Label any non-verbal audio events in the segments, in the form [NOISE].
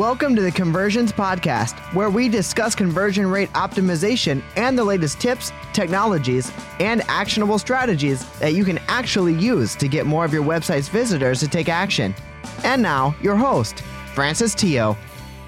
Welcome to the Conversions Podcast, where we discuss conversion rate optimization and the latest tips, technologies, and actionable strategies that you can actually use to get more of your website's visitors to take action. And now, your host, Francis Teo.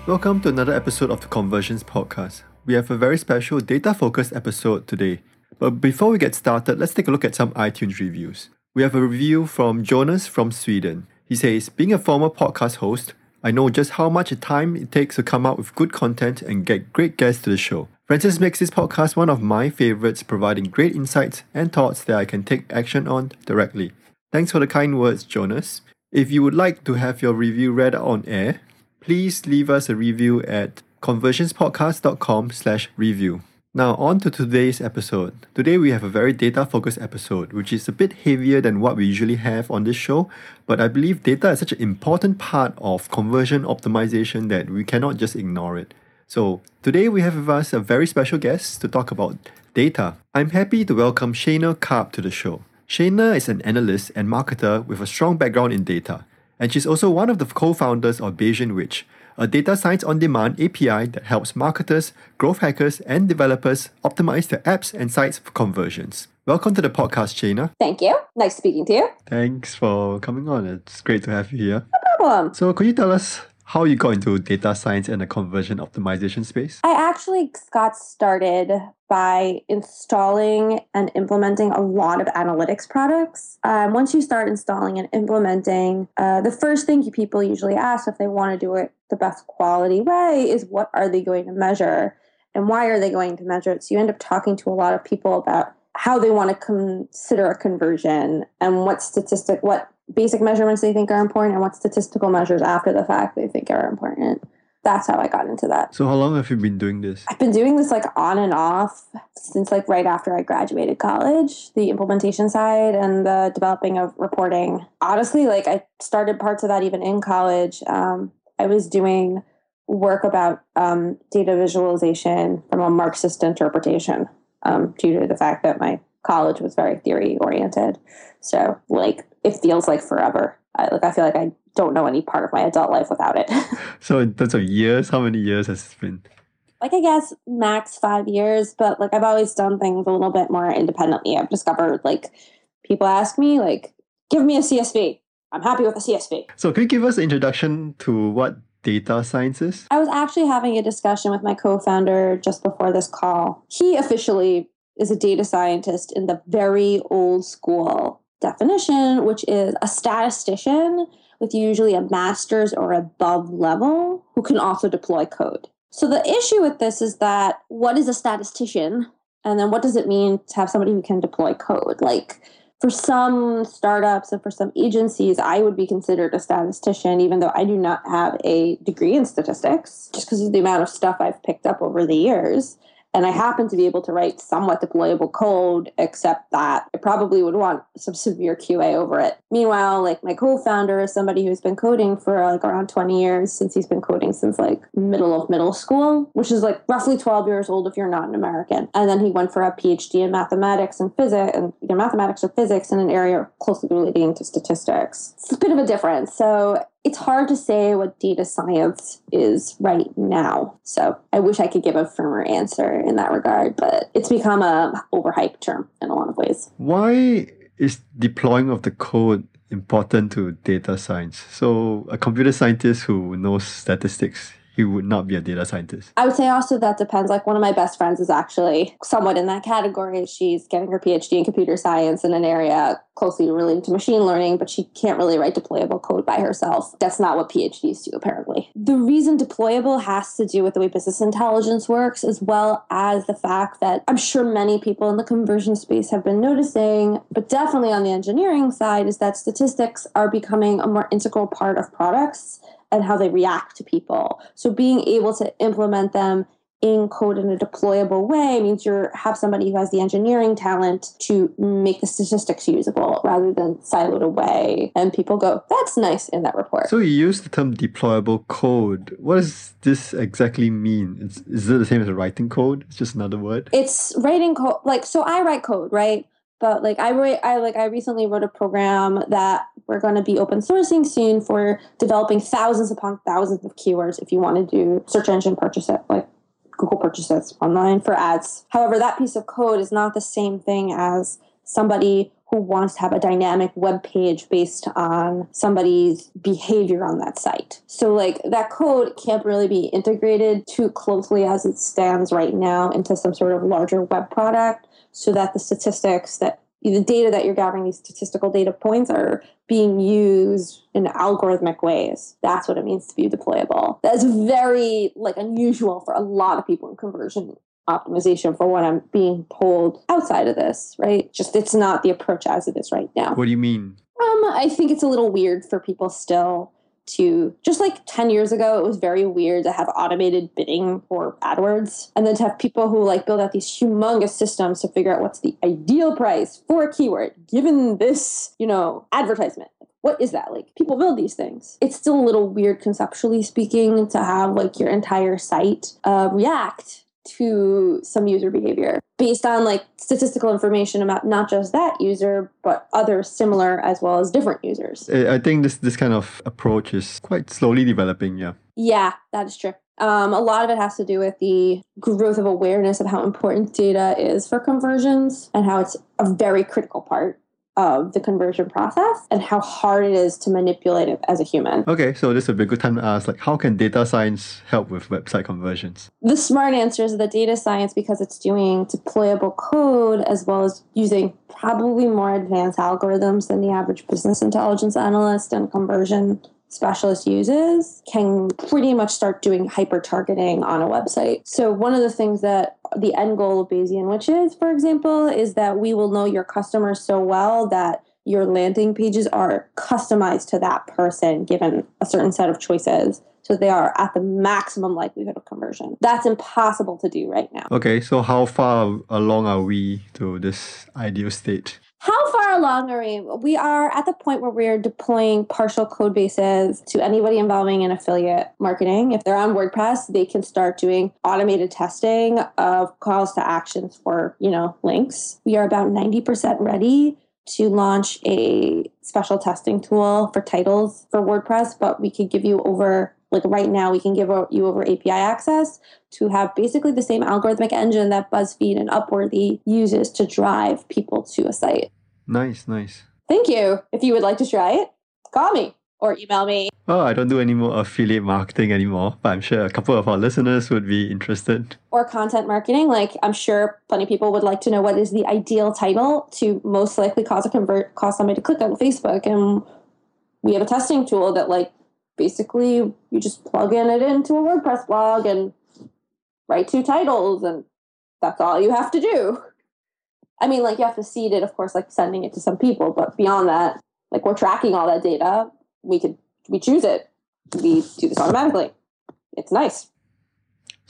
Welcome to another episode of the Conversions Podcast. We have a very special data focused episode today. But before we get started, let's take a look at some iTunes reviews. We have a review from Jonas from Sweden. He says, Being a former podcast host, I know just how much time it takes to come up with good content and get great guests to the show. Francis makes this podcast one of my favorites, providing great insights and thoughts that I can take action on directly. Thanks for the kind words, Jonas. If you would like to have your review read on air, please leave us a review at conversionspodcast.com slash review. Now, on to today's episode. Today, we have a very data focused episode, which is a bit heavier than what we usually have on this show. But I believe data is such an important part of conversion optimization that we cannot just ignore it. So, today we have with us a very special guest to talk about data. I'm happy to welcome Shana Carp to the show. Shana is an analyst and marketer with a strong background in data, and she's also one of the co founders of Bayesian Witch a data science on demand API that helps marketers, growth hackers, and developers optimize their apps and sites for conversions. Welcome to the podcast, Shana. Thank you. Nice speaking to you. Thanks for coming on. It's great to have you here. No problem. So, could you tell us how you got into data science and the conversion optimization space? I actually got started by installing and implementing a lot of analytics products. Um, once you start installing and implementing, uh, the first thing people usually ask if they want to do it the best quality way is what are they going to measure and why are they going to measure it? So you end up talking to a lot of people about how they want to consider a conversion and what statistic, what basic measurements they think are important and what statistical measures after the fact they think are important. That's how I got into that. So how long have you been doing this? I've been doing this like on and off since like right after I graduated college, the implementation side and the developing of reporting. Honestly, like I started parts of that even in college. Um, I was doing work about um, data visualization from a Marxist interpretation um, due to the fact that my college was very theory oriented. So, like, it feels like forever. I, like, I feel like I don't know any part of my adult life without it. [LAUGHS] so, in terms of years, how many years has it been? Like, I guess max five years, but like, I've always done things a little bit more independently. I've discovered, like, people ask me, like, give me a CSV. I'm happy with a CSV. So, can you give us an introduction to what data science is? I was actually having a discussion with my co founder just before this call. He officially is a data scientist in the very old school definition, which is a statistician with usually a master's or above level who can also deploy code. So the issue with this is that what is a statistician? And then what does it mean to have somebody who can deploy code? Like, for some startups and for some agencies, I would be considered a statistician, even though I do not have a degree in statistics, just because of the amount of stuff I've picked up over the years and I happen to be able to write somewhat deployable code, except that I probably would want some severe QA over it. Meanwhile, like my co-founder is somebody who's been coding for like around 20 years since he's been coding since like middle of middle school, which is like roughly 12 years old if you're not an American. And then he went for a PhD in mathematics and physics and mathematics or physics in an area closely relating to statistics. It's a bit of a difference. So it's hard to say what data science is right now. So I wish I could give a firmer answer in that regard, but it's become a overhyped term in a lot of ways. Why is deploying of the code important to data science? So a computer scientist who knows statistics, he would not be a data scientist. I would say also that depends. Like one of my best friends is actually somewhat in that category. She's getting her PhD in computer science in an area closely related to machine learning, but she can't really write deployable code by herself. That's not what PhDs do, apparently. The reason deployable has to do with the way business intelligence works, as well as the fact that I'm sure many people in the conversion space have been noticing, but definitely on the engineering side, is that statistics are becoming a more integral part of products and how they react to people. So being able to implement them in code in a deployable way means you have somebody who has the engineering talent to make the statistics usable rather than siloed away. And people go, that's nice in that report. So you use the term deployable code. What does this exactly mean? It's, is it the same as writing code? It's just another word? It's writing code. Like, so I write code, right? But like I write, I like I recently wrote a program that we're going to be open sourcing soon for developing thousands upon thousands of keywords if you want to do search engine purchases, like Google purchases online for ads. However, that piece of code is not the same thing as somebody who wants to have a dynamic web page based on somebody's behavior on that site. So, like, that code can't really be integrated too closely as it stands right now into some sort of larger web product so that the statistics that the data that you're gathering, these statistical data points, are being used in algorithmic ways. That's what it means to be deployable. That's very like unusual for a lot of people in conversion optimization for what I'm being told outside of this, right? Just it's not the approach as it is right now. What do you mean? Um, I think it's a little weird for people still to just like 10 years ago it was very weird to have automated bidding for AdWords and then to have people who like build out these humongous systems to figure out what's the ideal price for a keyword given this, you know, advertisement. What is that? Like people build these things. It's still a little weird conceptually speaking to have like your entire site uh, react to some user behavior based on like statistical information about not just that user but other similar as well as different users. I think this this kind of approach is quite slowly developing yeah. Yeah that is true. Um, a lot of it has to do with the growth of awareness of how important data is for conversions and how it's a very critical part of the conversion process and how hard it is to manipulate it as a human. Okay, so this would be a good time to ask like how can data science help with website conversions? The smart answer is that data science because it's doing deployable code as well as using probably more advanced algorithms than the average business intelligence analyst and conversion specialist uses can pretty much start doing hyper targeting on a website. So, one of the things that the end goal of Bayesian Witch's, for example, is that we will know your customers so well that your landing pages are customized to that person given a certain set of choices. So they are at the maximum likelihood of conversion. That's impossible to do right now. Okay, so how far along are we to this ideal state? How far along are we? We are at the point where we're deploying partial code bases to anybody involving in affiliate marketing. If they're on WordPress, they can start doing automated testing of calls to actions for, you know, links. We are about 90% ready to launch a special testing tool for titles for WordPress, but we could give you over like right now we can give you over API access to have basically the same algorithmic engine that BuzzFeed and Upworthy uses to drive people to a site. Nice, nice. Thank you. If you would like to try it, call me or email me. Oh, I don't do any more affiliate marketing anymore, but I'm sure a couple of our listeners would be interested. Or content marketing. Like I'm sure plenty of people would like to know what is the ideal title to most likely cause a convert cause somebody to click on Facebook. And we have a testing tool that like basically you just plug in it into a WordPress blog and write two titles and that's all you have to do. I mean, like you have to seed it, of course, like sending it to some people, but beyond that, like we're tracking all that data. We could we choose it. We do this automatically. It's nice.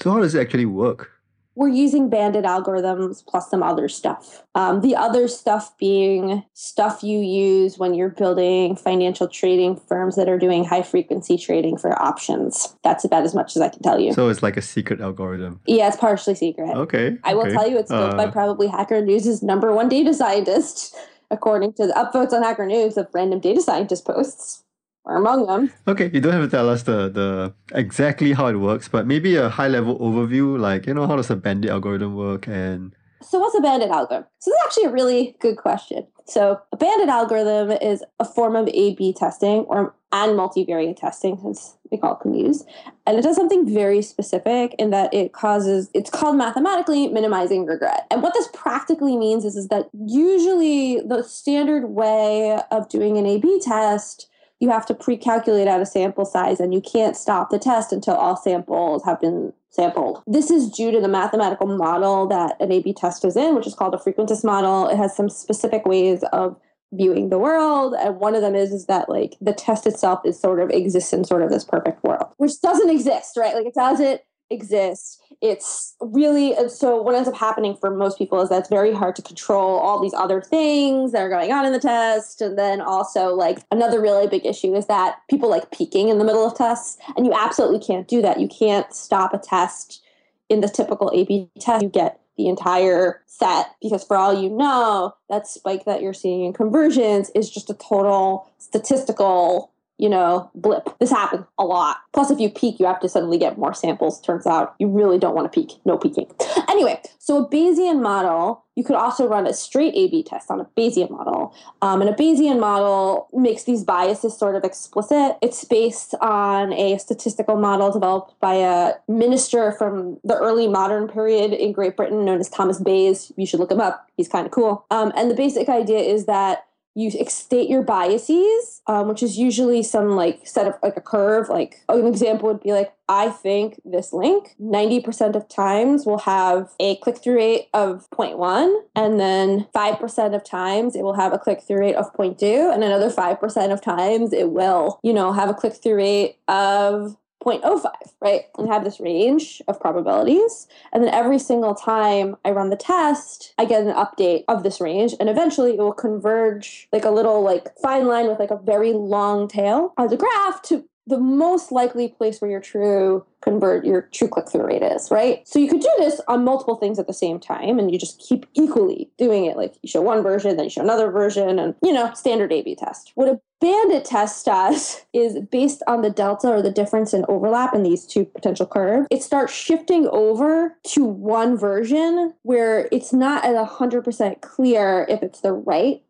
So how does it actually work? We're using bandit algorithms plus some other stuff. Um, the other stuff being stuff you use when you're building financial trading firms that are doing high frequency trading for options. That's about as much as I can tell you. So it's like a secret algorithm. Yeah, it's partially secret. Okay. I will okay. tell you it's built uh, by probably Hacker News' number one data scientist, [LAUGHS] according to the upvotes on Hacker News of random data scientist posts or among them. Okay, you don't have to tell us the, the exactly how it works, but maybe a high level overview, like you know how does a bandit algorithm work and so what's a bandit algorithm? So this is actually a really good question. So a bandit algorithm is a form of A-B testing or and multivariate testing, as we call it confused. And it does something very specific in that it causes it's called mathematically minimizing regret. And what this practically means is, is that usually the standard way of doing an A-B test you have to pre-calculate out a sample size and you can't stop the test until all samples have been sampled. This is due to the mathematical model that an A-B test is in, which is called a frequentist model. It has some specific ways of viewing the world and one of them is is that like the test itself is sort of exists in sort of this perfect world which doesn't exist right like it doesn't exist. It's really uh, so what ends up happening for most people is that it's very hard to control all these other things that are going on in the test. And then also like another really big issue is that people like peeking in the middle of tests. And you absolutely can't do that. You can't stop a test in the typical A B test. You get the entire set because for all you know, that spike that you're seeing in conversions is just a total statistical you know, blip. This happens a lot. Plus, if you peek, you have to suddenly get more samples. Turns out you really don't want to peek. No peeking. Anyway, so a Bayesian model, you could also run a straight A B test on a Bayesian model. Um, and a Bayesian model makes these biases sort of explicit. It's based on a statistical model developed by a minister from the early modern period in Great Britain known as Thomas Bayes. You should look him up. He's kind of cool. Um, and the basic idea is that you state your biases, um, which is usually some like set of like a curve. Like an example would be like, I think this link 90% of times will have a click through rate of 0.1, and then 5% of times it will have a click through rate of 0.2, and another 5% of times it will, you know, have a click through rate of 0.05, right? And have this range of probabilities. And then every single time I run the test, I get an update of this range. And eventually it will converge like a little like fine line with like a very long tail as a graph to the most likely place where your true convert your true click through rate is, right? So you could do this on multiple things at the same time and you just keep equally doing it. Like you show one version, then you show another version, and you know, standard A B test. What a bandit test does [LAUGHS] is based on the delta or the difference in overlap in these two potential curves, it starts shifting over to one version where it's not at 100% clear if it's the right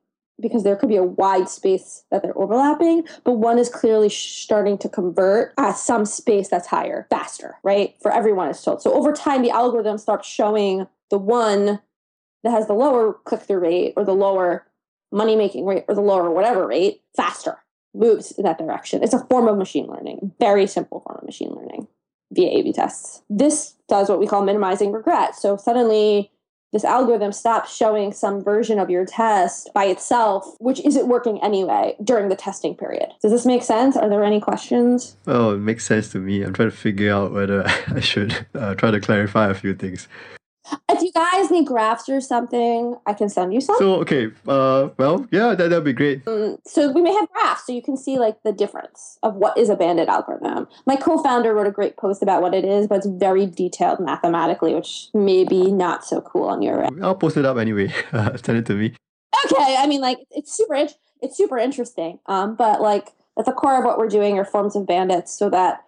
because there could be a wide space that they're overlapping, but one is clearly starting to convert at some space that's higher, faster, right? For everyone is told. So over time, the algorithm starts showing the one that has the lower click through rate or the lower money making rate or the lower whatever rate faster, moves in that direction. It's a form of machine learning, very simple form of machine learning via A B tests. This does what we call minimizing regret. So suddenly this algorithm stops showing some version of your test by itself, which isn't working anyway during the testing period. Does this make sense? Are there any questions? Oh, it makes sense to me. I'm trying to figure out whether [LAUGHS] I should uh, try to clarify a few things. If you guys need graphs or something, I can send you some. So okay, uh, well, yeah, that that'd be great. Um, so we may have graphs, so you can see like the difference of what is a bandit algorithm. My co-founder wrote a great post about what it is, but it's very detailed mathematically, which may be not so cool on your end. I'll post it up anyway. [LAUGHS] send it to me. Okay, I mean, like it's super, it's super interesting. Um, but like at the core of what we're doing are forms of bandits, so that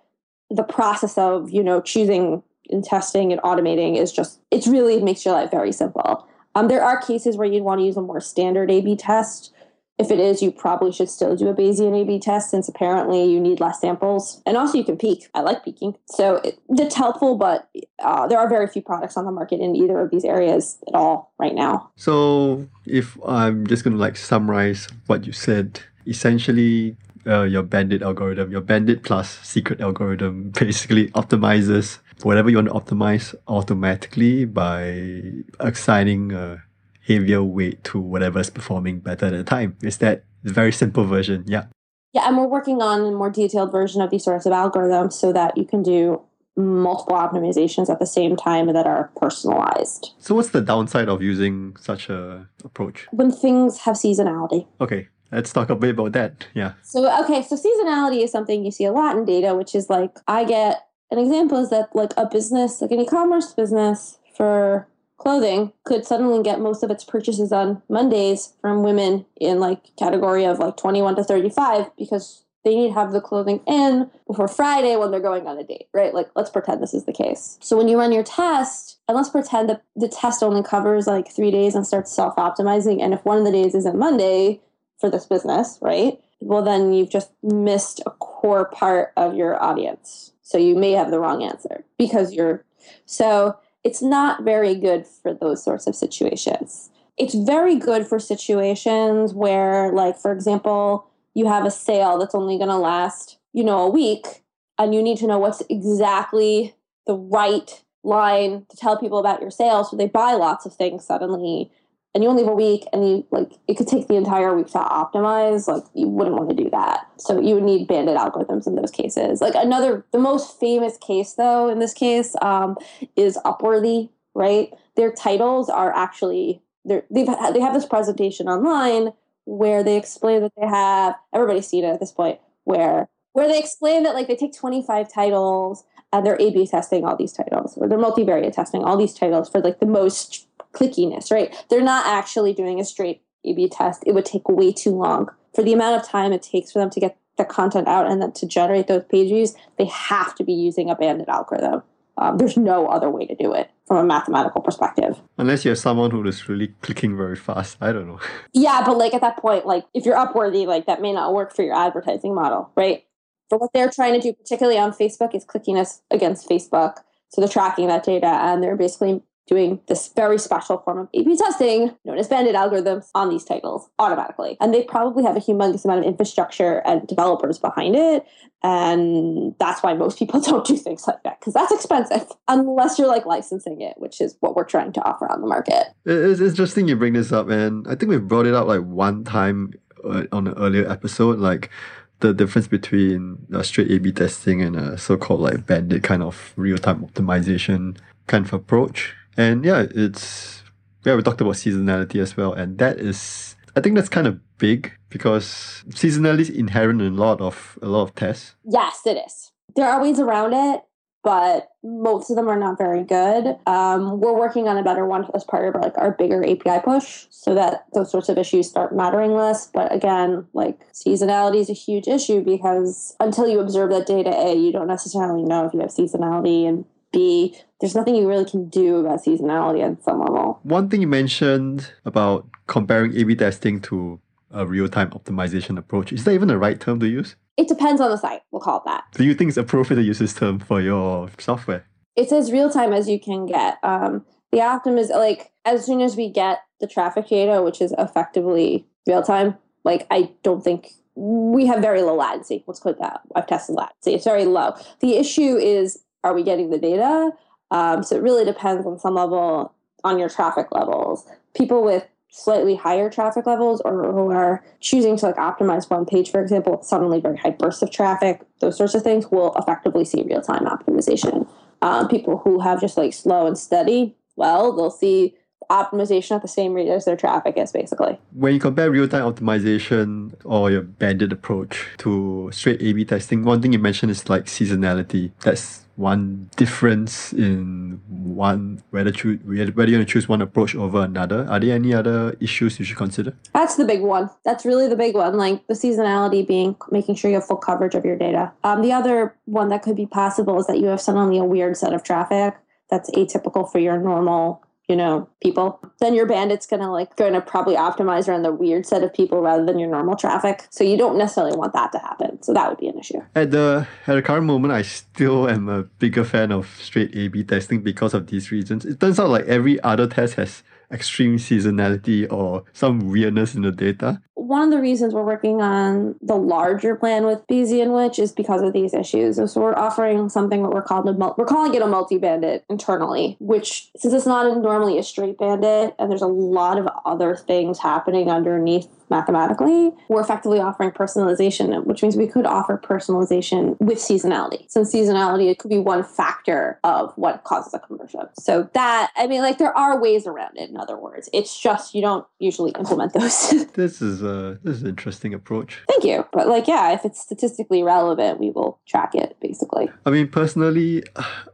the process of you know choosing in testing and automating is just it's really it makes your life very simple. Um, there are cases where you'd want to use a more standard A/B test. If it is, you probably should still do a Bayesian A/B test since apparently you need less samples, and also you can peek. I like peeking, so it, it's helpful, but uh, there are very few products on the market in either of these areas at all right now. So, if I'm just going to like summarize what you said, essentially uh, your bandit algorithm, your bandit plus secret algorithm [LAUGHS] basically optimizes whatever you want to optimize automatically by assigning a heavier weight to whatever's performing better at the time. Is that the very simple version? Yeah. Yeah, and we're working on a more detailed version of these sorts of algorithms so that you can do multiple optimizations at the same time that are personalized. So what's the downside of using such a approach? When things have seasonality. Okay, let's talk a bit about that. Yeah. So okay, so seasonality is something you see a lot in data, which is like I get an example is that like a business, like an e-commerce business for clothing could suddenly get most of its purchases on Mondays from women in like category of like 21 to 35 because they need to have the clothing in before Friday when they're going on a date, right? Like, let's pretend this is the case. So when you run your test, and let's pretend that the test only covers like three days and starts self optimizing. And if one of the days isn't Monday for this business, right? Well, then you've just missed a core part of your audience. So you may have the wrong answer because you're. So it's not very good for those sorts of situations. It's very good for situations where, like, for example, you have a sale that's only going to last, you know, a week, and you need to know what's exactly the right line to tell people about your sale so they buy lots of things suddenly and you only have a week and you like it could take the entire week to optimize like you wouldn't want to do that. So you would need bandit algorithms in those cases. Like another the most famous case though in this case um, is upworthy right? Their titles are actually they're, they've they have this presentation online where they explain that they have everybody's seen it at this point where where they explain that like they take 25 titles and they're A/B testing all these titles, or they're multivariate testing all these titles for like the most clickiness, right? They're not actually doing a straight A/B test. It would take way too long for the amount of time it takes for them to get the content out and then to generate those page views. They have to be using a bandit algorithm. Um, there's no other way to do it from a mathematical perspective. Unless you're someone who is really clicking very fast. I don't know. [LAUGHS] Yeah, but like at that point, like if you're upworthy, like that may not work for your advertising model, right? For what they're trying to do, particularly on Facebook, is clickiness against Facebook. So they're tracking that data and they're basically doing this very special form of A/B testing known as bandit algorithms on these titles automatically. And they probably have a humongous amount of infrastructure and developers behind it. And that's why most people [LAUGHS] don't do things like that because that's expensive unless you're like licensing it, which is what we're trying to offer on the market. It's interesting you bring this up, and I think we've brought it up like one time uh, on an earlier episode, like the difference between uh, straight A/B testing and a so-called like bandit kind of real-time optimization kind of approach. And yeah, it's yeah, we talked about seasonality as well, and that is I think that's kind of big because seasonality is inherent in a lot of a lot of tests. Yes, it is. There are ways around it, but most of them are not very good. Um, we're working on a better one as part of like our bigger API push, so that those sorts of issues start mattering less. But again, like seasonality is a huge issue because until you observe that data, a you don't necessarily know if you have seasonality, and b there's nothing you really can do about seasonality at some level. One thing you mentioned about comparing A/B testing to a real-time optimization approach is that even the right term to use? It depends on the site. We'll call it that. Do you think it's appropriate to use this term for your software? It's as real time as you can get. Um, the Optim is like as soon as we get the traffic data, which is effectively real time. Like I don't think we have very low latency. Let's put that. I've tested latency; it's very low. The issue is, are we getting the data? Um, so it really depends on some level on your traffic levels. People with slightly higher traffic levels or who are choosing to like optimize one page, for example, suddenly very high bursts of traffic, those sorts of things will effectively see real time optimization. Um, people who have just like slow and steady, well, they'll see optimization at the same rate as their traffic is basically. When you compare real time optimization or your bandit approach to straight A B testing, one thing you mentioned is like seasonality. That's one difference in one whether choose whether you choose one approach over another. Are there any other issues you should consider? That's the big one. That's really the big one. Like the seasonality being making sure you have full coverage of your data. Um, the other one that could be possible is that you have suddenly a weird set of traffic that's atypical for your normal you know, people, then your bandit's gonna like gonna probably optimize around the weird set of people rather than your normal traffic. So you don't necessarily want that to happen. So that would be an issue. At the at the current moment, I still am a bigger fan of straight A/B testing because of these reasons. It turns out like every other test has extreme seasonality or some weirdness in the data. One of the reasons we're working on the larger plan with Bayesian Witch is because of these issues. So we're offering something that we're calling a we're calling it a multi-bandit internally, which since it's not normally a straight bandit and there's a lot of other things happening underneath mathematically, we're effectively offering personalization, which means we could offer personalization with seasonality. So seasonality it could be one factor of what causes a conversion. So that I mean, like there are ways around it. In other words, it's just you don't usually implement those. [LAUGHS] this is a this is an interesting approach. Thank you, but like yeah, if it's statistically relevant, we will track it basically. I mean, personally,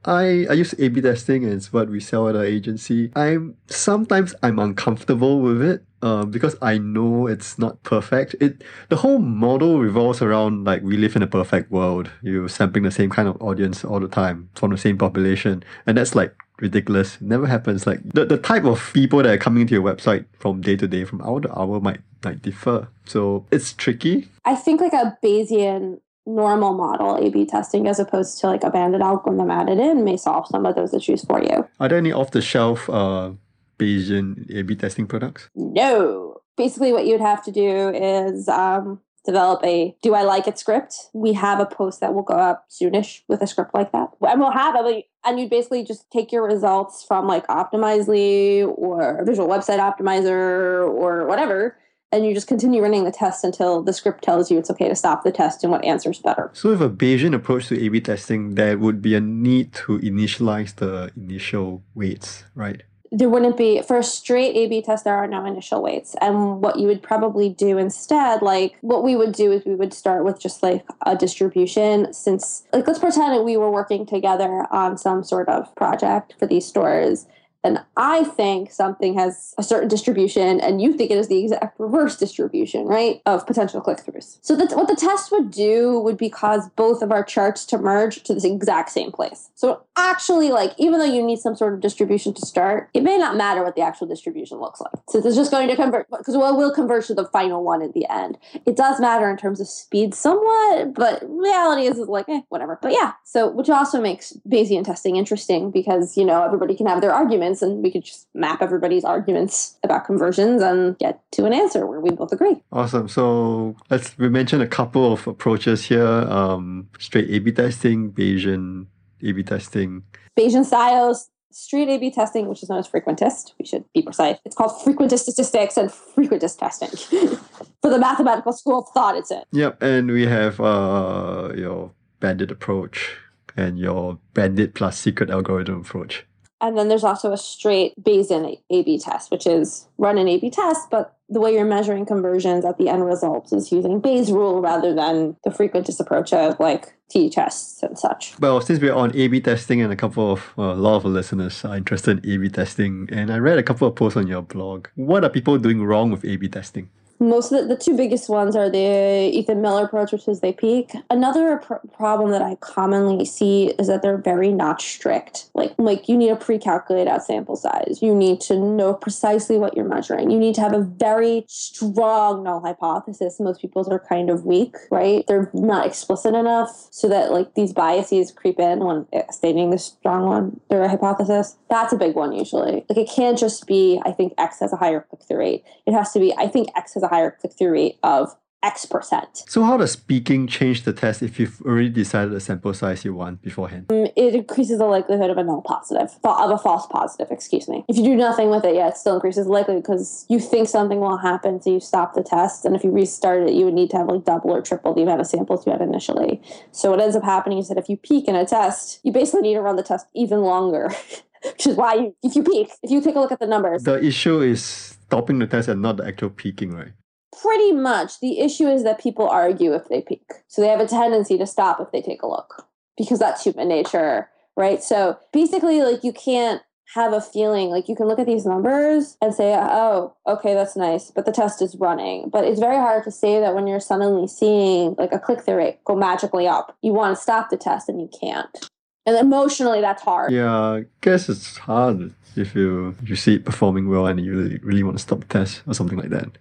I I use A/B testing and it's what we sell at our agency. I'm sometimes I'm uncomfortable with it uh, because I know it's not perfect. It the whole model revolves around like we live in a perfect world. You're sampling the same kind of audience all the time from the same population, and that's like ridiculous. It never happens. Like the, the type of people that are coming to your website from day to day, from hour to hour, might like differ. So it's tricky. I think like a Bayesian normal model A/B testing as opposed to like a bandit algorithm added in may solve some of those issues for you. Are there any off the shelf uh, Bayesian A/B testing products? No. Basically, what you'd have to do is um, develop a do I like it script. We have a post that will go up soonish with a script like that. And we'll have it, and you basically just take your results from like Optimizely or Visual Website Optimizer or whatever, and you just continue running the test until the script tells you it's okay to stop the test and what answers better. So, with a Bayesian approach to A/B testing, there would be a need to initialize the initial weights, right? there wouldn't be for a straight A B test, there are no initial weights. And what you would probably do instead, like what we would do is we would start with just like a distribution since like let's pretend that we were working together on some sort of project for these stores and I think something has a certain distribution and you think it is the exact reverse distribution, right, of potential click throughs. So that's what the test would do would be cause both of our charts to merge to this exact same place. So actually, like, even though you need some sort of distribution to start, it may not matter what the actual distribution looks like. So it's just going to convert, because well, we'll converge to the final one at the end. It does matter in terms of speed somewhat, but reality is, like, eh, whatever. But yeah, so which also makes Bayesian testing interesting because, you know, everybody can have their arguments arguments and we could just map everybody's arguments about conversions and get to an answer where we both agree. Awesome. So let's we mentioned a couple of approaches here. Um, straight A/B testing, Bayesian A/B testing, Bayesian styles, street A/B testing, which is known as frequentist. We should be precise. It's called frequentist statistics and frequentist testing. [LAUGHS] For the mathematical school of thought, it's in. Yep, and we have uh, your bandit approach and your bandit plus secret algorithm approach. And then there's also a straight Bayesian A B test, which is run an A B test, but the way you're measuring conversions at the end results is using Bayes' rule rather than the frequentist approach of like t tests and such. Well, since we're on A B testing and a couple of, well, a lot of listeners are interested in A B testing, and I read a couple of posts on your blog. What are people doing wrong with A B testing? Most of the, the two biggest ones are the Evan Miller approach, which is they peek. Another pr- problem that I commonly see is that they're very not strict. Like, like you need to pre-calculate out sample size. You need to know precisely what you're measuring. You need to have a very strong null hypothesis. Most people's are kind of weak, right? They're not explicit enough so that like these biases creep in when stating the strong one, their hypothesis. That's a big one usually. Like it can't just be I think X has a higher click-through rate. It has to be I think X has a higher click through rate of X percent. So, how does peeking change the test if you've already decided the sample size you want beforehand? Um, it increases the likelihood of a null positive, of a false positive, excuse me. If you do nothing with it, yeah, it still increases the likelihood because you think something will happen, so you stop the test. And if you restart it, you would need to have like double or triple the amount of samples you had initially. So, what ends up happening is that if you peek in a test, you basically need to run the test even longer. [LAUGHS] Which is why you, if you peek, if you take a look at the numbers. The issue is stopping the test and not the actual peaking, right? Pretty much the issue is that people argue if they peek. So they have a tendency to stop if they take a look because that's human nature, right? So basically, like, you can't have a feeling like you can look at these numbers and say, oh, okay, that's nice, but the test is running. But it's very hard to say that when you're suddenly seeing like a click through rate go magically up. You want to stop the test and you can't. And emotionally, that's hard. Yeah, I guess it's hard if you you see it performing well and you really, really want to stop the test or something like that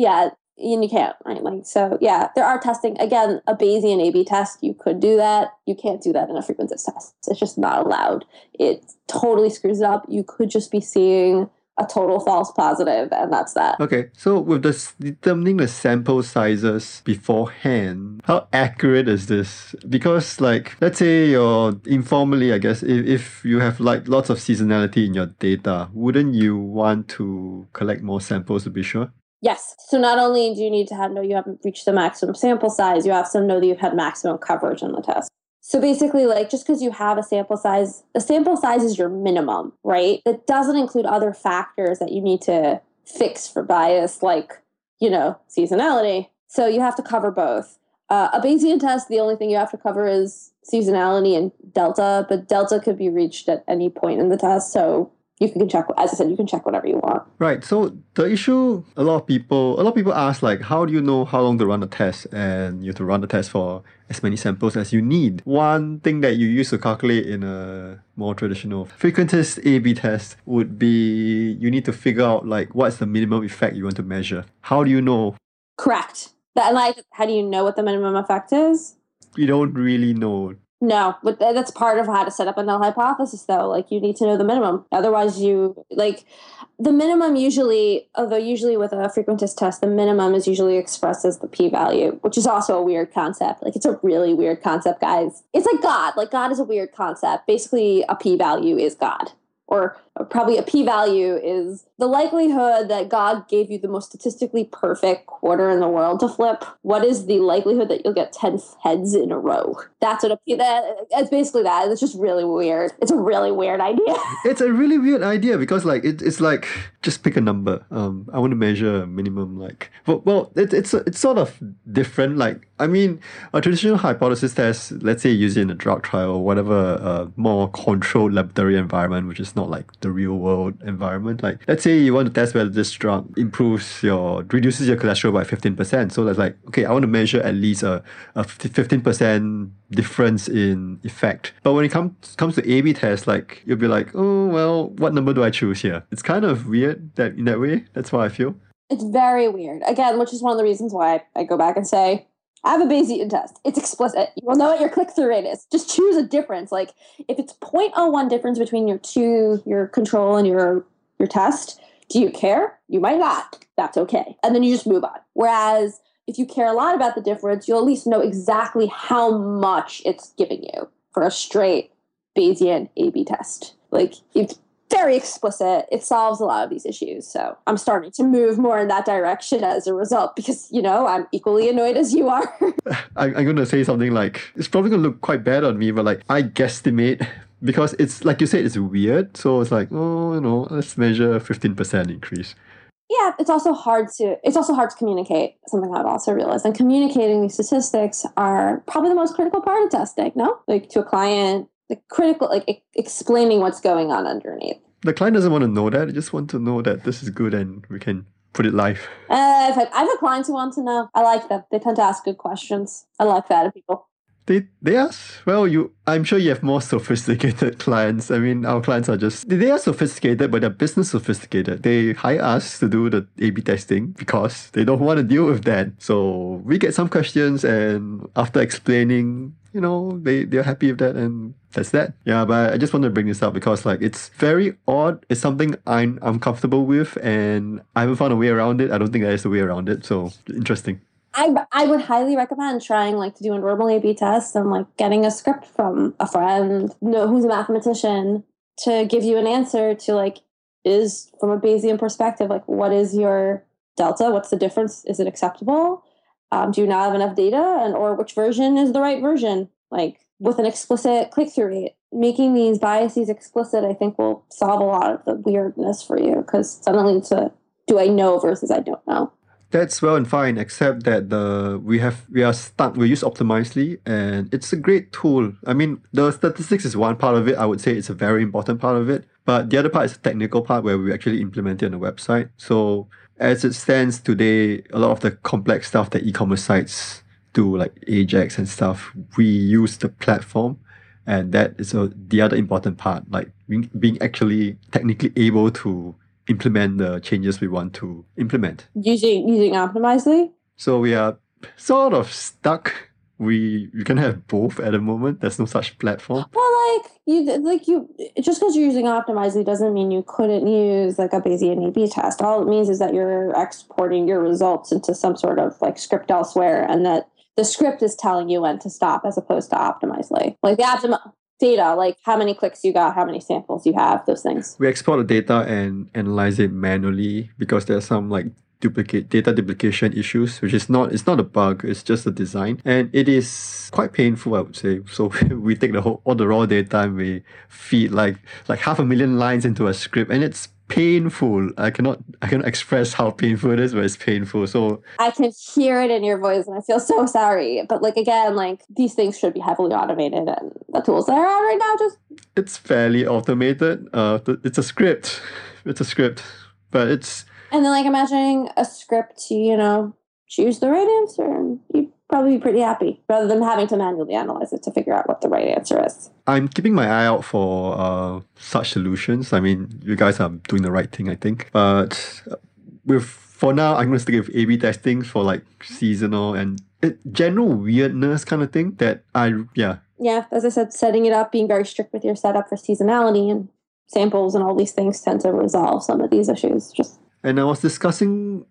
yeah, and you can't, right? Like, so yeah, there are testing. Again, a Bayesian A B test, you could do that. You can't do that in a frequentist test. It's just not allowed. It totally screws it up. You could just be seeing a total false positive, and that's that. Okay, so with this determining the sample sizes beforehand, how accurate is this? Because, like, let's say you're informally, I guess, if, if you have like lots of seasonality in your data, wouldn't you want to collect more samples to be sure? Yes. So not only do you need to have know you haven't reached the maximum sample size, you have to know that you've had maximum coverage in the test. So basically, like just because you have a sample size, the sample size is your minimum, right? That doesn't include other factors that you need to fix for bias, like, you know, seasonality. So you have to cover both. Uh, a Bayesian test, the only thing you have to cover is seasonality and delta, but delta could be reached at any point in the test. So you can check as i said you can check whatever you want. Right so the issue a lot of people a lot of people ask like how do you know how long to run a test and you have to run the test for as many samples as you need? One thing that you use to calculate in a more traditional frequentist a-b test would be you need to figure out like what's the minimum effect you want to measure. How do you know? Correct. That like how do you know what the minimum effect is? You don't really know no, but that's part of how to set up a null hypothesis, though. Like, you need to know the minimum. Otherwise, you, like, the minimum usually, although usually with a frequentist test, the minimum is usually expressed as the p value, which is also a weird concept. Like, it's a really weird concept, guys. It's like God. Like, God is a weird concept. Basically, a p value is God or probably a p value is the likelihood that God gave you the most statistically perfect quarter in the world to flip. What is the likelihood that you'll get 10 heads in a row? That's what a p that it's basically that. It's just really weird. It's a really weird idea. [LAUGHS] it's a really weird idea because like it, it's like just pick a number. Um I want to measure a minimum like well, well it, it's it's sort of different like I mean a traditional hypothesis test let's say using a drug trial or whatever uh, more controlled laboratory environment which is not like the real world environment. Like let's say you want to test whether this drug improves your reduces your cholesterol by 15%. So that's like, okay, I want to measure at least a, a 15% difference in effect. But when it comes comes to A B test, like you'll be like, oh well, what number do I choose here? It's kind of weird that in that way. That's what I feel. It's very weird. Again, which is one of the reasons why I go back and say I have a Bayesian test. It's explicit. You will know what your click through rate is. Just choose a difference. Like if it's 0.01 difference between your two, your control and your your test, do you care? You might not. That's okay. And then you just move on. Whereas if you care a lot about the difference, you'll at least know exactly how much it's giving you for a straight Bayesian A B test. Like it's very explicit. It solves a lot of these issues. So I'm starting to move more in that direction as a result because, you know, I'm equally annoyed as you are. [LAUGHS] I'm, I'm going to say something like, it's probably going to look quite bad on me, but like, I guesstimate because it's like you said, it's weird. So it's like, oh, you know, let's measure a 15% increase. Yeah, it's also hard to it's also hard to communicate. Something I've also realized, and communicating these statistics are probably the most critical part of testing. No, like to a client, the critical like e- explaining what's going on underneath. The client doesn't want to know that they just want to know that this is good and we can put it live. Uh, I've, had, I've had clients who want to know. I like them. They tend to ask good questions. I like that of people they they ask well you i'm sure you have more [LAUGHS] sophisticated clients. I mean our clients are just they are sophisticated but they're business sophisticated. They hire us to do the a-b testing because they don't want to deal with that. So we get some questions and after explaining you know they they're happy with that and that's that. Yeah but i just want to bring this up because like it's very odd. It's something i'm i'm comfortable with and i haven't found a way around it. I don't think there's a way around it. So interesting I, I would highly recommend trying like to do a normal A/B test and like getting a script from a friend, know who's a mathematician, to give you an answer to like is from a Bayesian perspective like what is your delta? What's the difference? Is it acceptable? Um, do you not have enough data, and or which version is the right version? Like with an explicit click through rate, making these biases explicit, I think will solve a lot of the weirdness for you because suddenly it's a do I know versus I don't know. That's well and fine, except that the we have we are stuck. We use Optimizely, and it's a great tool. I mean, the statistics is one part of it. I would say it's a very important part of it. But the other part is the technical part where we actually implement it on the website. So as it stands today, a lot of the complex stuff that e-commerce sites do, like Ajax and stuff, we use the platform, and that is a, the other important part, like being, being actually technically able to implement the changes we want to implement. Using using Optimizely? So we are sort of stuck. We we can have both at the moment. There's no such platform. Well, like you like you just because you're using Optimizely doesn't mean you couldn't use like a Bayesian A/B test. All it means is that you're exporting your results into some sort of like script elsewhere, and that the script is telling you when to stop as opposed to Optimizely. Like the optim data, like how many clicks you got, how many samples you have, those things. We export the data and analyze it manually because there's some like duplicate data duplication issues, which is not it's not a bug, it's just a design. And it is quite painful, I would say. [LAUGHS] So [LAUGHS] we take the whole all the raw data and we feed like like half a million lines into a script and it's painful. I cannot I cannot express how painful it is, but it's painful. So I can hear it in your voice and I feel so sorry. But like again, like these things should be heavily automated and the tools that are out right now just it's fairly automated. Uh it's a script. It's a script. But it's And then like imagining a script to, you know, choose the right answer and you probably be pretty happy rather than having to manually analyze it to figure out what the right answer is. I'm keeping my eye out for uh, such solutions. I mean, you guys are doing the right thing, I think. But with for now, I'm going to stick with A/B testing for like seasonal and general weirdness kind of thing. That I yeah yeah. As I said, setting it up, being very strict with your setup for seasonality and samples and all these things tend to resolve some of these issues. Just and I was discussing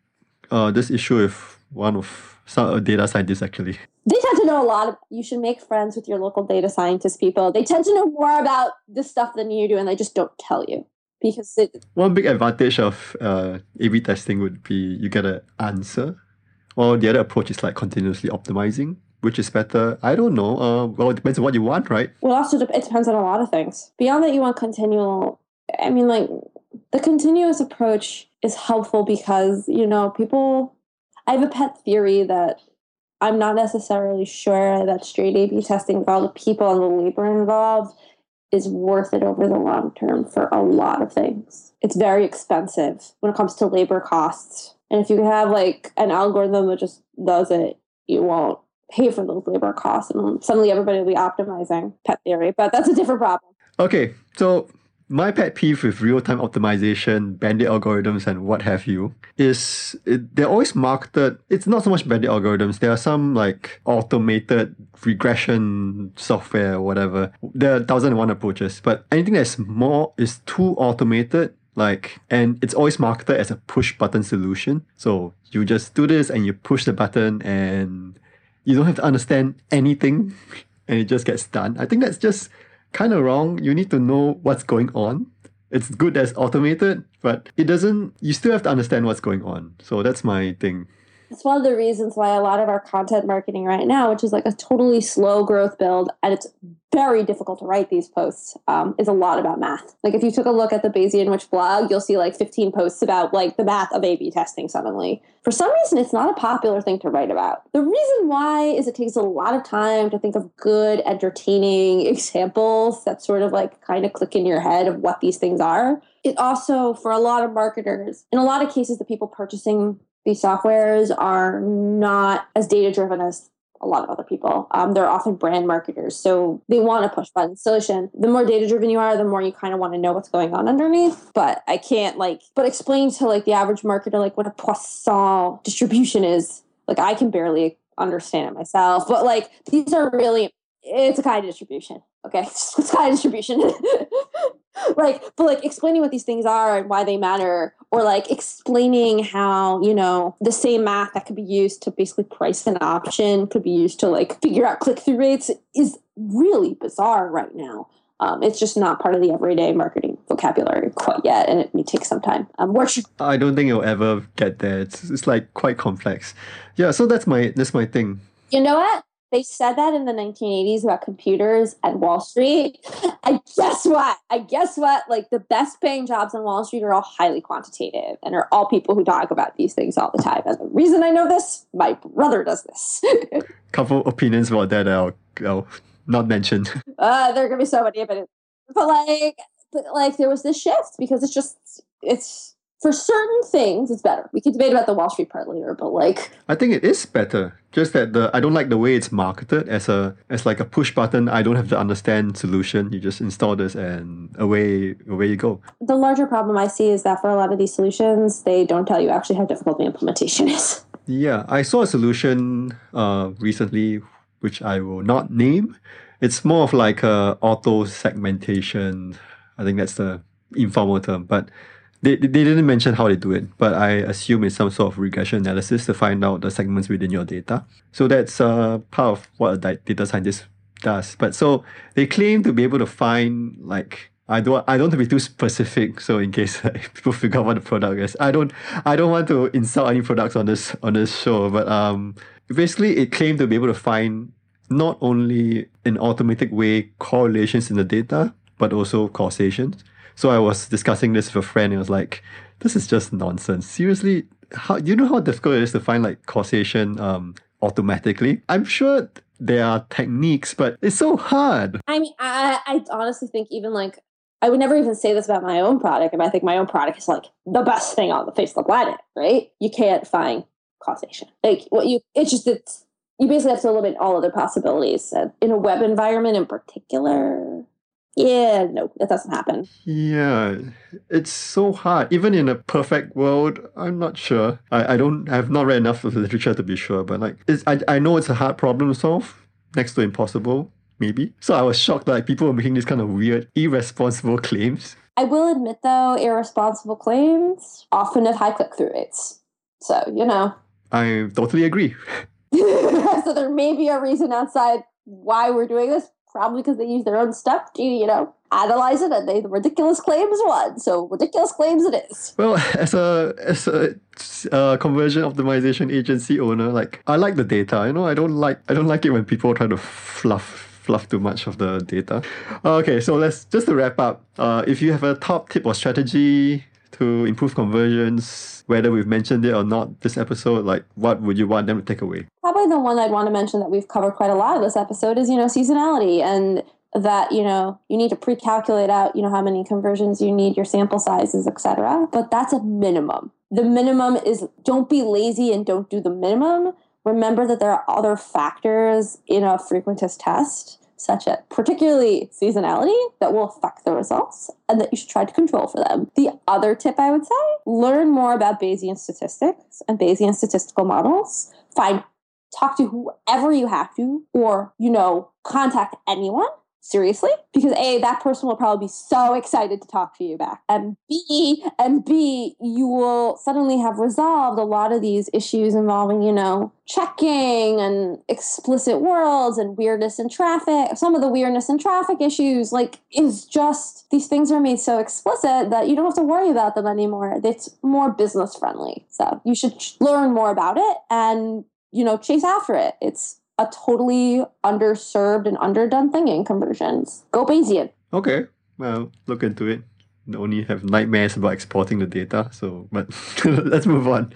uh, this issue with one of so, uh, data scientists actually? They tend to know a lot. Of, you should make friends with your local data scientist people. They tend to know more about this stuff than you do, and they just don't tell you because it, one big advantage of uh, A/B testing would be you get an answer, while the other approach is like continuously optimizing. Which is better? I don't know. Uh, well, it depends on what you want, right? Well, also it depends on a lot of things. Beyond that, you want continual. I mean, like the continuous approach is helpful because you know people. I have a pet theory that I'm not necessarily sure that straight A/B testing with all the people and the labor involved is worth it over the long term for a lot of things. It's very expensive when it comes to labor costs. And if you have like an algorithm that just does it, you won't pay for those labor costs. And suddenly everybody will be optimizing pet theory, but that's a different problem. Okay, so my pet peeve with real-time optimization, bandit algorithms, and what have you is it, they're always marketed. It's not so much bandit algorithms. There are some like automated regression software or whatever. There are thousand and one approaches, but anything that's more is too automated. Like, and it's always marketed as a push button solution. So you just do this and you push the button and you don't have to understand anything [LAUGHS] and it just gets done. I think that's just kind of wrong. You need to know what's going on. It's good as automated, but it doesn't, you still have to understand what's going on. So that's my thing. It's one of the reasons why a lot of our content marketing right now, which is like a totally slow growth build, and it's very difficult to write these posts, um, is a lot about math. Like if you took a look at the Bayesian Witch blog, you'll see like 15 posts about like the math of A/B testing suddenly. For some reason, it's not a popular thing to write about. The reason why is it takes a lot of time to think of good, entertaining [LAUGHS] examples that sort of like kind of click in your head of what these things are. It also, for a lot of marketers, in a lot of cases, the people purchasing these softwares are not as data driven as a lot of other people. Um, they're often brand marketers, so they want a push button solution. The more data driven you are, the more you kind of want to know what's going on underneath. But I can't like, but explain to like the average marketer like what a Poisson distribution is. Like I can barely understand it myself, but like these are really, it's a kind of distribution. Okay, [LAUGHS] it's kind of distribution. [LAUGHS] like but like explaining what these things are and why they matter or like explaining how you know the same math that could be used to basically price an option could be used to like figure out click-through rates is really bizarre right now um, it's just not part of the everyday marketing vocabulary quite yet, and it may take some time. Um, should- I don't think you'll ever get there. It's, it's like quite complex. Yeah, so that's my that's my thing. You know what? They said that in the 1980s about computers at Wall Street. And guess what? I guess what? Like the best paying jobs on Wall Street are all highly quantitative and are all people who talk about these things all the time. And the reason I know this, my brother does this. [LAUGHS] Couple opinions about that I'll, I'll not mention. [LAUGHS] Uh, there are gonna be so many opinions. But like, but like there was this shift because it's just it's for certain things it's better. We can debate about the Wall Street part later, but like I think it is better. Just that the I don't like the way it's marketed as a as like a push button. I don't have to understand solution. You just install this and away away you go. The larger problem I see is that for a lot of these solutions, they don't tell you actually how difficult the implementation is. Yeah, I saw a solution uh, recently which I will not name. It's more of like a auto segmentation. I think that's the informal term, but they, they didn't mention how they do it, but I assume it's some sort of regression analysis to find out the segments within your data. So that's uh, part of what a data scientist does. But so they claim to be able to find like I don't I don't want to be too specific. So in case [LAUGHS] like, people figure out what the product is, I don't I don't want to insult any products on this on this show. But um, basically, it claimed to be able to find not only in automatic way correlations in the data, but also causations. So I was discussing this with a friend and I was like, this is just nonsense. Seriously, how you know how difficult it is to find like causation um automatically? I'm sure there are techniques, but it's so hard. I mean, I, I honestly think even like I would never even say this about my own product. I, I think my own product is like the best thing on the face of the planet, right? You can't find causation. Like what you, it's just it's you basically have to eliminate all other possibilities uh, in a web environment in particular yeah, no, that doesn't happen. Yeah, it's so hard. Even in a perfect world, I'm not sure. I, I don't I have not read enough of the literature to be sure, but like it's I, I know it's a hard problem to solve, next to impossible, maybe. So I was shocked that like, people were making these kind of weird, irresponsible claims. I will admit though, irresponsible claims often have high click through rates. So, you know. I totally agree. [LAUGHS] so there may be a reason outside why we're doing this. Probably because they use their own stuff to, you know, analyze it, and they the ridiculous claims won. So ridiculous claims it is. Well, [LAUGHS] as a as a uh, conversion optimization agency owner, like I like the data. You know, I don't like I don't like it when people try to fluff fluff too much of the data. Okay, so let's just to wrap up. Uh, if you have a top tip or strategy to improve conversions, whether we've mentioned it or not this episode, like what would you want them to take away? Probably the one I'd want to mention that we've covered quite a lot of this episode is, you know, seasonality and that, you know, you need to pre-calculate out, you know, how many conversions you need, your sample sizes, etc. But that's a minimum. The minimum is don't be lazy and don't do the minimum. Remember that there are other factors in a frequentist test such as particularly seasonality that will affect the results and that you should try to control for them. The other tip I would say learn more about Bayesian statistics and Bayesian statistical models. Find talk to whoever you have to, or you know, contact anyone seriously? Because a that person will probably be so excited to talk to you back. And b and b you will suddenly have resolved a lot of these issues involving you know checking and explicit worlds and weirdness in traffic. Some of the weirdness in traffic issues like is just these things are made so explicit that you don't have to worry about them anymore. It's more business friendly so you should learn more about it and you know chase after it. It's a totally underserved and underdone thing in conversions. Go Bayesian. Okay, well, look into it. only have nightmares about exporting the data. So, but [LAUGHS] let's move on.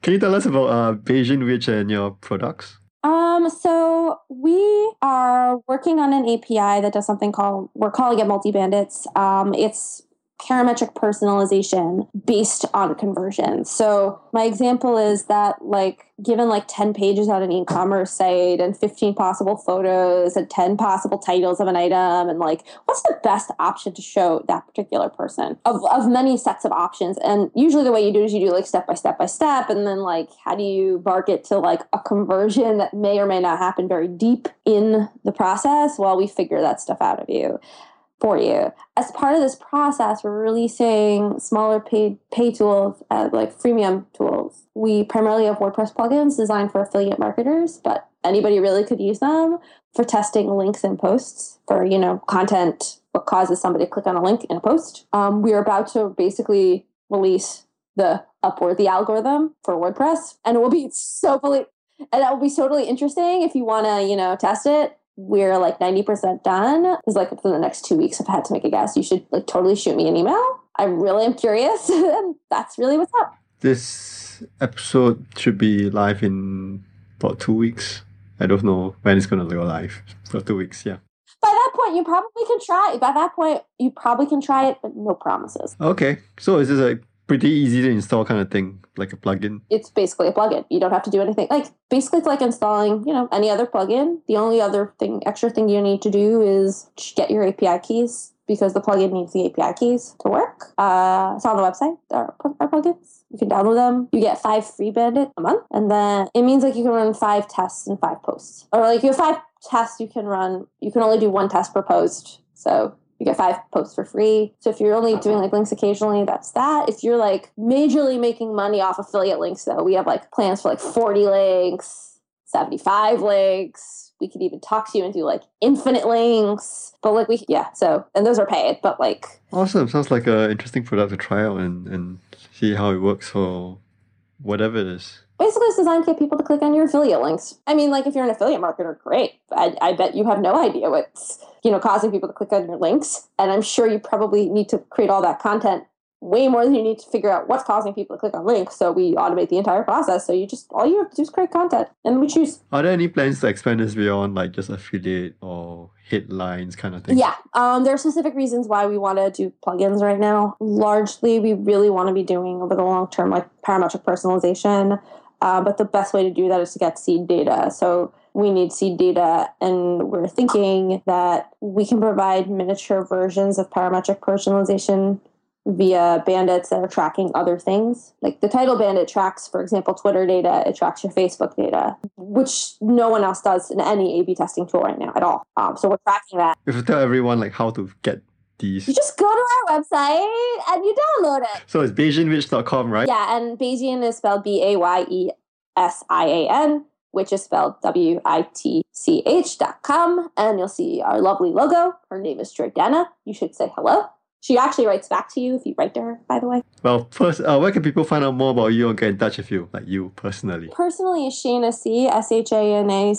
Can you tell us about uh, Bayesian Witch and your products? Um, so we are working on an API that does something called we're calling it multi bandits. Um, it's parametric personalization based on conversion. So my example is that like given like 10 pages on an e-commerce site and 15 possible photos and 10 possible titles of an item and like what's the best option to show that particular person? Of, of many sets of options. And usually the way you do is you do like step by step by step and then like how do you market to like a conversion that may or may not happen very deep in the process while we figure that stuff out of you for you. As part of this process, we're releasing smaller paid pay tools, uh, like freemium tools. We primarily have WordPress plugins designed for affiliate marketers, but anybody really could use them for testing links and posts for you know content. What causes somebody to click on a link in a post? Um, we are about to basically release the Upworthy algorithm for WordPress, and it will be [LAUGHS] so fully and that will be totally interesting if you want to you know test it we're like 90% done is like within the next two weeks if i had to make a guess you should like totally shoot me an email. I really am curious [LAUGHS] and that's really what's up. This episode should be live in about two weeks. I don't know when it's going to go live for two weeks yeah. By that point you probably can try. By that point you probably can try it but no promises. Okay so is this a pretty easy to install kind of thing, like a plugin. It's basically a plugin. You don't have to do anything. Like basically, it's like installing, you know, any other plugin. The only other thing, extra thing you need to do is get your API keys because the plugin needs the API keys to work. Uh, it's on the website. Our, our plugins. You can download them. You get five free bandit a month, and then it means like you can run five tests and five posts, or like you have five tests you can run. You can only do one test per post. So you get five posts for free. So if you're only doing like links occasionally, that's that. If you're like majorly making money off affiliate links, though, we have like plans for like 40 links, 75 links. We could even talk to you and do like infinite links. But like we, yeah, so, and those are paid, but like. Awesome. Sounds like an interesting product to try out and, and see how it works for whatever it is basically it's designed to get people to click on your affiliate links. I mean, like if you're an affiliate marketer, great. I, I bet you have no idea what's you know causing people to click on your links, and I'm sure you probably need to create all that content way more than you need to figure out what's causing people to click on links. So we automate the entire process. So you just all you have to do is create content, and we choose. Are there any plans to expand this beyond like just affiliate or headlines kind of thing? Yeah, um, there are specific reasons why we want to do plugins right now. Largely, we really want to be doing over the long term like parametric personalization. Uh, but the best way to do that is to get seed data. So we need seed data, and we're thinking that we can provide miniature versions of parametric personalization via bandits that are tracking other things. Like the title bandit tracks, for example, Twitter data, it tracks your Facebook data, which no one else does in any A B testing tool right now at all. Um, so we're tracking that. If you tell everyone like how to get these. You just go to our website and you download it. So it's BayesianWitch.com, right? Yeah, and Bayesian is spelled B A Y E S I A N. which is spelled W I T C H dot com. And you'll see our lovely logo. Her name is Jordana. You should say hello. She actually writes back to you if you write to her, by the way. Well, first, uh, where can people find out more about you and get in touch with you, like you personally? Personally, is Shana C, S H A N A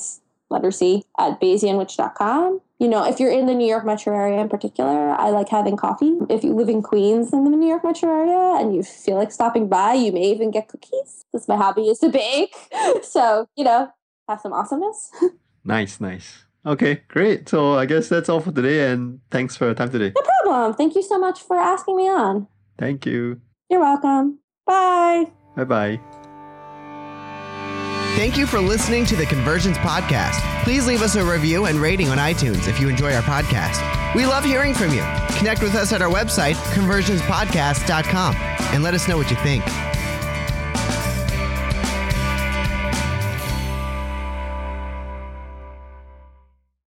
letter C, at BayesianWitch.com. You know, if you're in the New York metro area in particular, I like having coffee. If you live in Queens in the New York metro area and you feel like stopping by, you may even get cookies. Because my hobby is to bake. [LAUGHS] so, you know, have some awesomeness. [LAUGHS] nice, nice. Okay, great. So I guess that's all for today, and thanks for your time today. No problem. Thank you so much for asking me on. Thank you. You're welcome. Bye. Bye bye. Thank you for listening to the Conversions Podcast. Please leave us a review and rating on iTunes if you enjoy our podcast. We love hearing from you. Connect with us at our website, conversionspodcast.com, and let us know what you think.